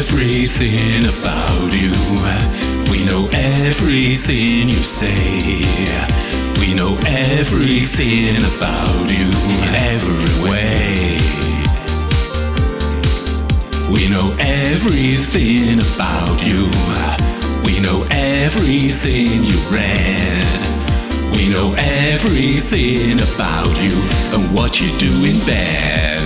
everything about you. We know everything you say. We know everything about you in every way. We know everything about you. We know everything you read. We know everything about you and what you do in bed.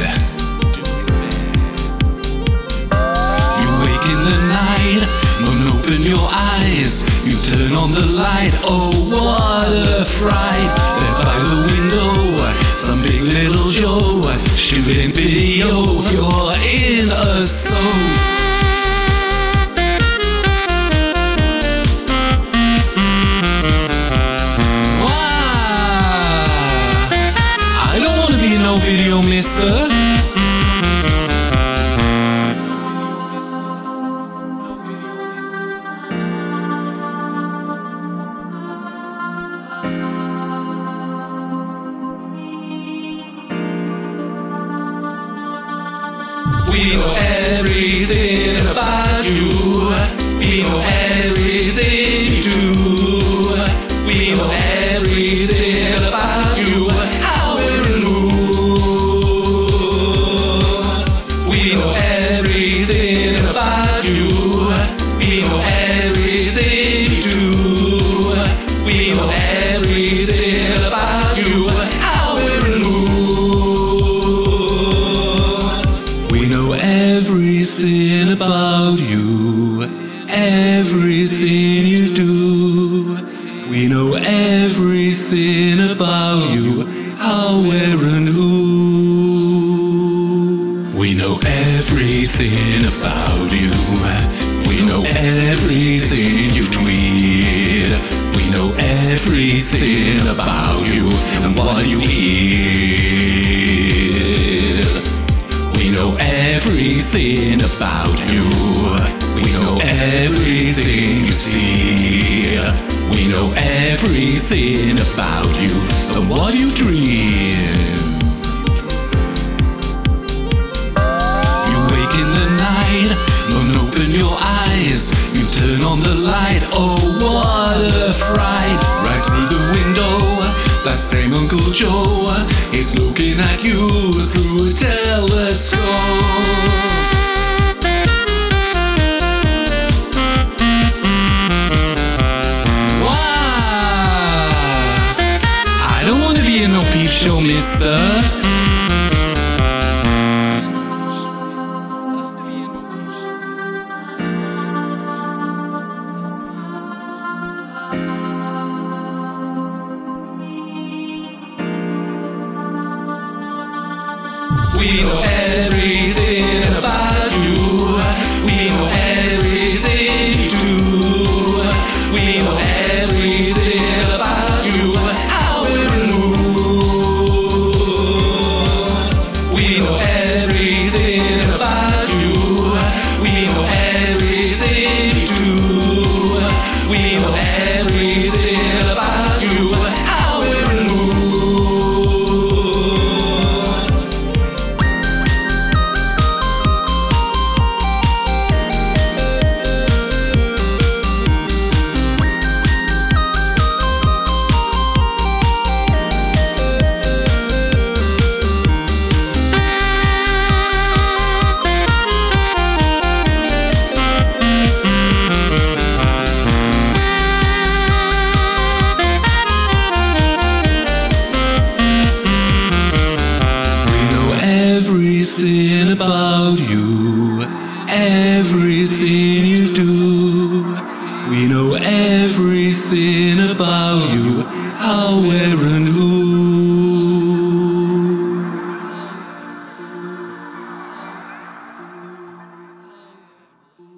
On the light, oh what a fright! There by the window, some big little Joe shooting video. You're in a soap. We know everything about you. We know everything you do. We know everything everything you do. We know everything about you, how, where, and who. We know everything about you. We know everything you tweet. We know everything about you and what you eat. We know everything about you. Everything about you and what you dream. You wake in the night and open your eyes. You turn on the light, oh what a fright! Right through the window, that same Uncle Joe is looking at you through a telescope. Show, mister. We know everything about you, everything you do. We know everything about you, how, where, and who.